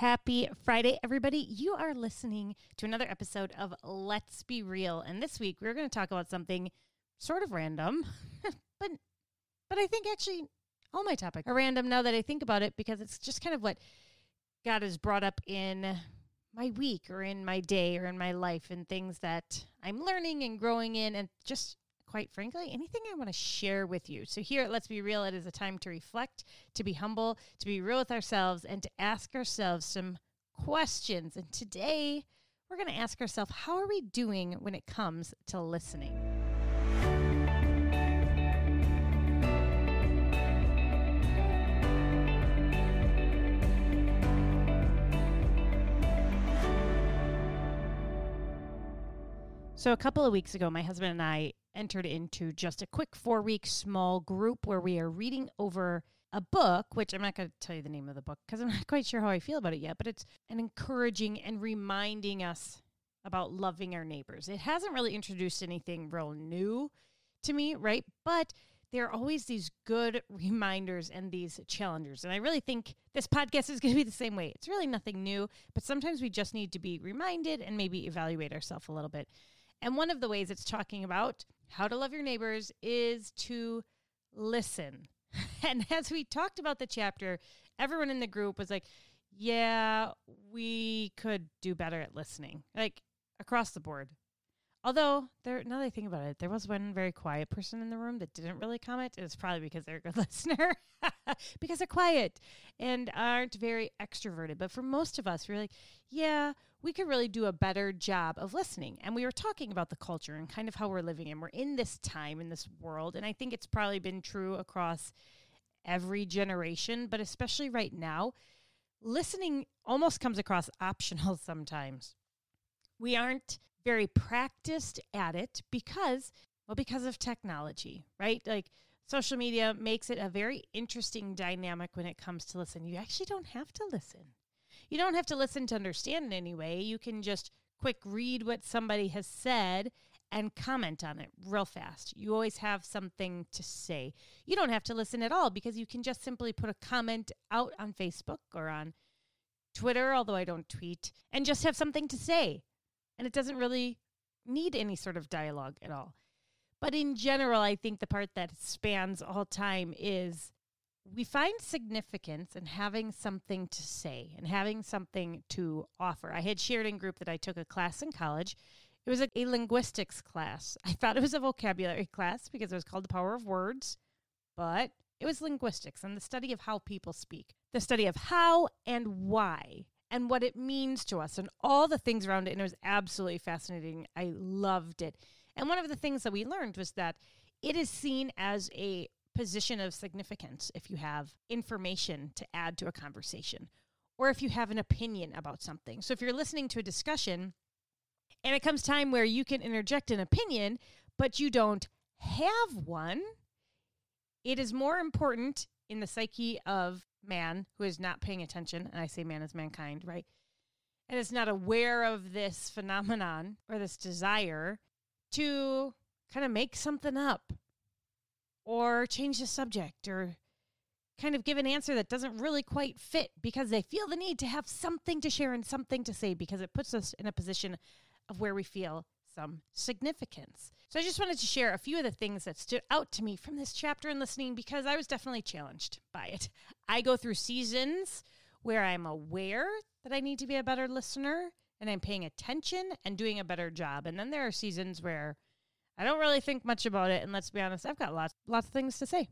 Happy Friday, everybody. You are listening to another episode of Let's Be Real. And this week we're going to talk about something sort of random, but but I think actually all my topics are random now that I think about it because it's just kind of what God has brought up in my week or in my day or in my life and things that I'm learning and growing in and just quite frankly, anything I want to share with you. So, here Let's Be Real, it is a time to reflect, to be humble, to be real with ourselves, and to ask ourselves some questions. And today, we're going to ask ourselves how are we doing when it comes to listening? So, a couple of weeks ago, my husband and I entered into just a quick four week small group where we are reading over a book, which I'm not going to tell you the name of the book because I'm not quite sure how I feel about it yet, but it's an encouraging and reminding us about loving our neighbors. It hasn't really introduced anything real new to me, right? But there are always these good reminders and these challengers. And I really think this podcast is going to be the same way. It's really nothing new, but sometimes we just need to be reminded and maybe evaluate ourselves a little bit. And one of the ways it's talking about how to love your neighbors is to listen. And as we talked about the chapter, everyone in the group was like, yeah, we could do better at listening, like across the board. Although there, now that I think about it, there was one very quiet person in the room that didn't really comment. It was probably because they're a good listener, because they're quiet and aren't very extroverted. But for most of us, we're like, yeah, we could really do a better job of listening. And we were talking about the culture and kind of how we're living and We're in this time in this world, and I think it's probably been true across every generation, but especially right now, listening almost comes across optional sometimes. We aren't very practiced at it because, well, because of technology, right? Like social media makes it a very interesting dynamic when it comes to listen. You actually don't have to listen. You don't have to listen to understand in any way. You can just quick read what somebody has said and comment on it real fast. You always have something to say. You don't have to listen at all because you can just simply put a comment out on Facebook or on Twitter, although I don't tweet, and just have something to say and it doesn't really need any sort of dialogue at all. But in general, I think the part that spans all time is we find significance in having something to say and having something to offer. I had shared in group that I took a class in college. It was a, a linguistics class. I thought it was a vocabulary class because it was called The Power of Words, but it was linguistics and the study of how people speak, the study of how and why and what it means to us and all the things around it. And it was absolutely fascinating. I loved it. And one of the things that we learned was that it is seen as a position of significance if you have information to add to a conversation or if you have an opinion about something. So if you're listening to a discussion and it comes time where you can interject an opinion, but you don't have one, it is more important in the psyche of man who is not paying attention, and I say man as mankind, right? And is not aware of this phenomenon or this desire to kind of make something up or change the subject or kind of give an answer that doesn't really quite fit because they feel the need to have something to share and something to say because it puts us in a position of where we feel some significance. So I just wanted to share a few of the things that stood out to me from this chapter and listening because I was definitely challenged by it. I go through seasons where I'm aware that I need to be a better listener and I'm paying attention and doing a better job. And then there are seasons where I don't really think much about it and let's be honest, I've got lots lots of things to say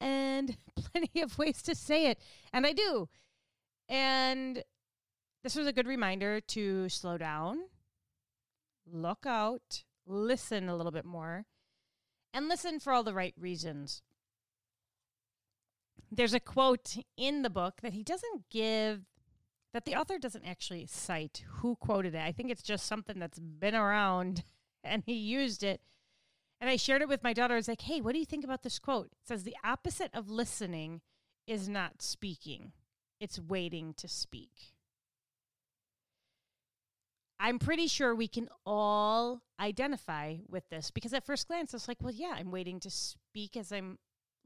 and plenty of ways to say it, and I do. And this was a good reminder to slow down look out, listen a little bit more, and listen for all the right reasons. There's a quote in the book that he doesn't give, that the author doesn't actually cite who quoted it. I think it's just something that's been around and he used it. And I shared it with my daughter. I was like, hey, what do you think about this quote? It says, the opposite of listening is not speaking, it's waiting to speak. I'm pretty sure we can all identify with this because at first glance, it's like, well, yeah, I'm waiting to speak as I'm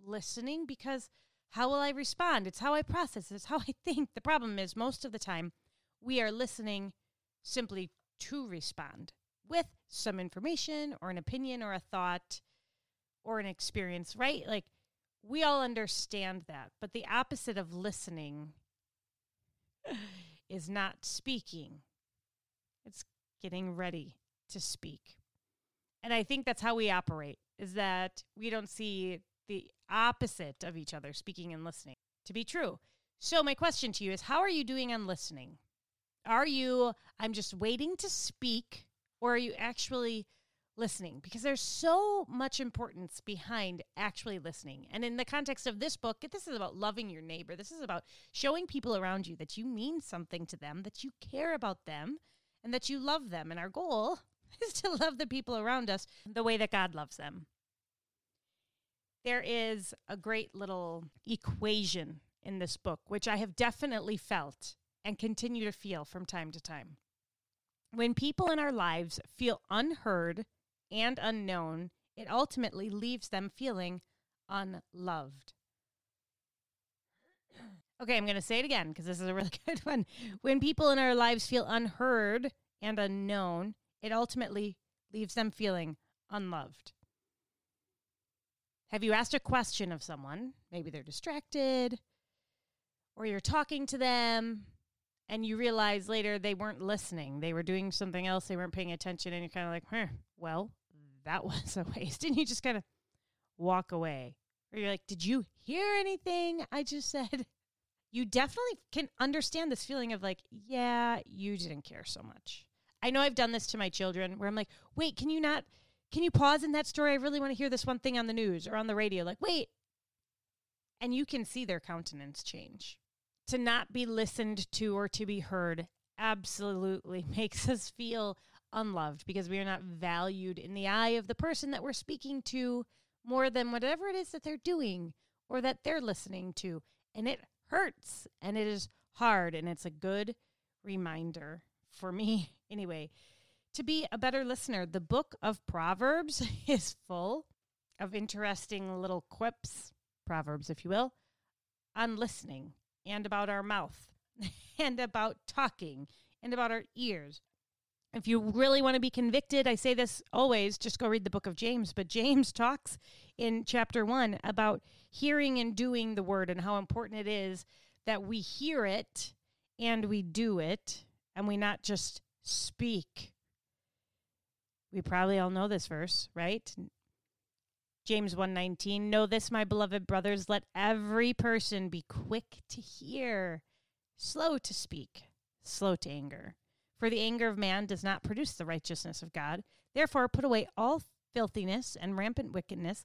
listening because how will I respond? It's how I process, it's how I think. The problem is, most of the time, we are listening simply to respond with some information or an opinion or a thought or an experience, right? Like we all understand that. But the opposite of listening is not speaking, it's getting ready to speak. And I think that's how we operate is that we don't see the opposite of each other, speaking and listening, to be true. So, my question to you is how are you doing on listening? Are you, I'm just waiting to speak, or are you actually listening? Because there's so much importance behind actually listening. And in the context of this book, this is about loving your neighbor. This is about showing people around you that you mean something to them, that you care about them, and that you love them. And our goal is to love the people around us the way that God loves them. There is a great little equation in this book, which I have definitely felt and continue to feel from time to time. When people in our lives feel unheard and unknown, it ultimately leaves them feeling unloved. Okay, I'm going to say it again because this is a really good one. When people in our lives feel unheard and unknown, it ultimately leaves them feeling unloved. Have you asked a question of someone? Maybe they're distracted, or you're talking to them and you realize later they weren't listening. They were doing something else. They weren't paying attention. And you're kind of like, well, that was a waste. And you just kind of walk away. Or you're like, did you hear anything I just said? You definitely can understand this feeling of like, yeah, you didn't care so much. I know I've done this to my children where I'm like, wait, can you not, can you pause in that story? I really want to hear this one thing on the news or on the radio. Like, wait. And you can see their countenance change to not be listened to or to be heard absolutely makes us feel unloved because we are not valued in the eye of the person that we're speaking to more than whatever it is that they're doing or that they're listening to. And it hurts and it is hard. And it's a good reminder for me, anyway, to be a better listener. The book of Proverbs is full of interesting little quips, Proverbs, if you will, on listening and about our mouth and about talking and about our ears. If you really want to be convicted, I say this always, just go read the book of James. But James talks in chapter one about hearing and doing the word and how important it is that we hear it and we do it and we not just speak. We probably all know this verse, right? James 1:19 Know this my beloved brothers let every person be quick to hear slow to speak slow to anger for the anger of man does not produce the righteousness of God therefore put away all filthiness and rampant wickedness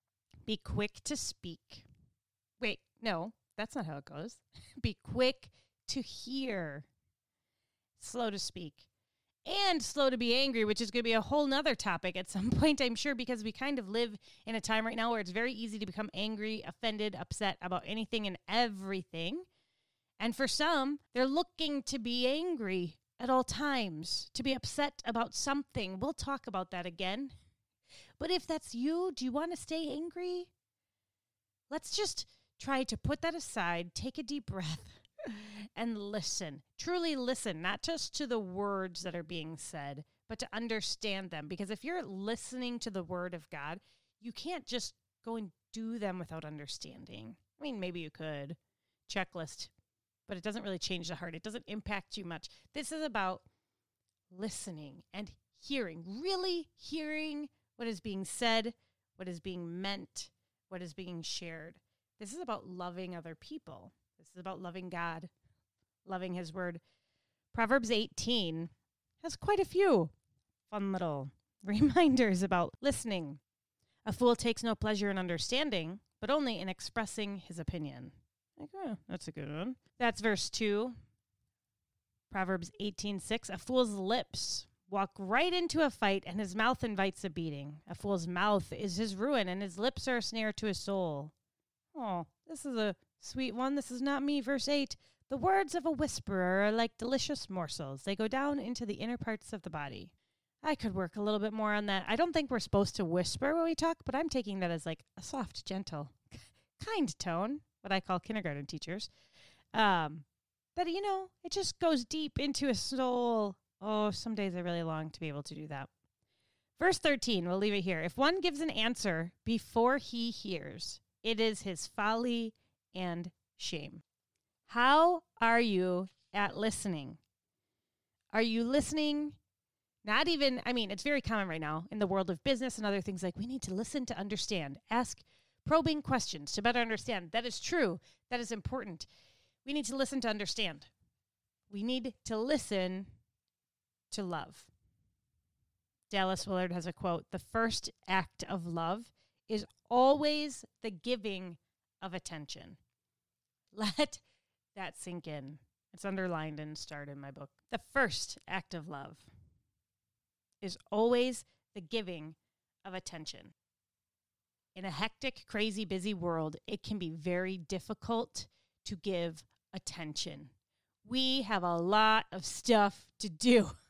Be quick to speak. Wait, no, that's not how it goes. be quick to hear, slow to speak and slow to be angry, which is going to be a whole nother topic at some point, I'm sure, because we kind of live in a time right now where it's very easy to become angry, offended, upset about anything and everything. And for some, they're looking to be angry at all times, to be upset about something. We'll talk about that again. But if that's you, do you want to stay angry? Let's just try to put that aside, take a deep breath and listen. Truly listen, not just to the words that are being said, but to understand them. Because if you're listening to the word of God, you can't just go and do them without understanding. I mean, maybe you could checklist, but it doesn't really change the heart. It doesn't impact you much. This is about listening and hearing, really hearing what is being said, what is being meant, what is being shared. This is about loving other people. This is about loving God, loving His Word. Proverbs 18 has quite a few fun little reminders about listening. A fool takes no pleasure in understanding, but only in expressing his opinion. Like, oh, that's a good one. That's verse 2. Proverbs 18:6 A fool's lips walk right into a fight and his mouth invites a beating. A fool's mouth is his ruin and his lips are a snare to his soul. Oh, this is a sweet one. This is not me. Verse 8 The words of a whisperer are like delicious morsels, they go down into the inner parts of the body. I could work a little bit more on that. I don't think we're supposed to whisper when we talk, but I'm taking that as like a soft, gentle, kind tone, what I call kindergarten teachers. Um, that, you know, it just goes deep into a soul. Oh, some days I really long to be able to do that. Verse 13, we'll leave it here. If one gives an answer before he hears, it is his folly and shame. How are you at listening? Are you listening? Not even, I mean, it's very common right now in the world of business and other things like we need to listen to understand, ask probing questions to better understand. That is true. That is important. We need to listen to understand. We need to listen to love. Dallas Willard has a quote The first act of love is always the giving of attention. Let that sink in. It's underlined and starred in my book. The first act of love is always the giving of attention. In a hectic, crazy, busy world, it can be very difficult to give attention. We have a lot of stuff to do.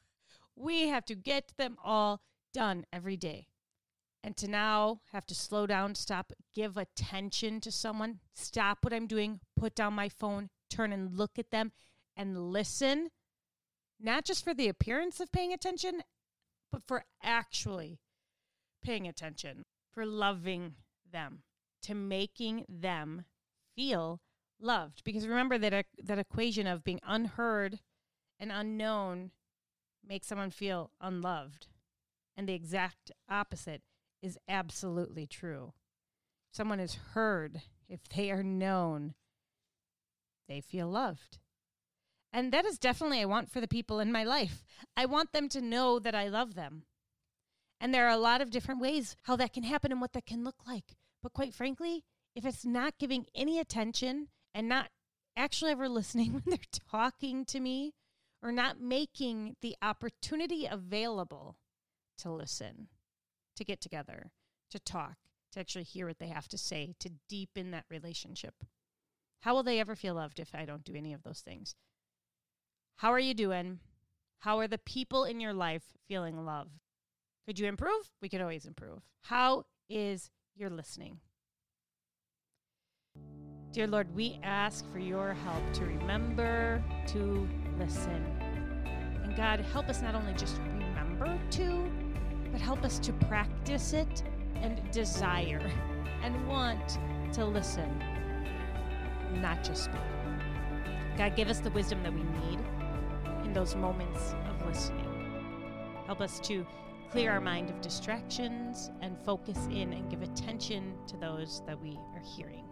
We have to get them all done every day. And to now have to slow down, stop, give attention to someone, stop what I'm doing, put down my phone, turn and look at them and listen, not just for the appearance of paying attention, but for actually paying attention, for loving them, to making them feel loved. Because remember that uh, that equation of being unheard and unknown makes someone feel unloved. And the exact opposite is absolutely true. Someone is heard, if they are known, they feel loved. And that is definitely I want for the people in my life. I want them to know that I love them. And there are a lot of different ways how that can happen and what that can look like. But quite frankly, if it's not giving any attention and not actually ever listening when they're talking to me or not making the opportunity available to listen, to get together, to talk, to actually hear what they have to say, to deepen that relationship. How will they ever feel loved if I don't do any of those things? How are you doing? How are the people in your life feeling loved? Could you improve? We could always improve. How is your listening? Dear Lord, we ask for your help to remember to listen. And God, help us not only just remember to, but help us to practice it and desire and want to listen, not just speak. God, give us the wisdom that we need in those moments of listening. Help us to clear our mind of distractions and focus in and give attention to those that we are hearing.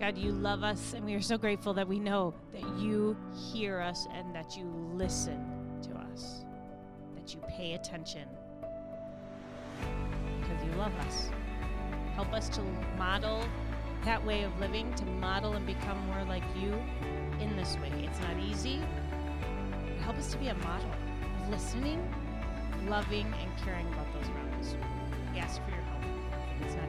God, you love us, and we are so grateful that we know that you hear us and that you listen to us, that you pay attention because you love us. Help us to model that way of living, to model and become more like you in this way. It's not easy. Help us to be a model of listening, loving, and caring about those around us. We ask for your help. It's not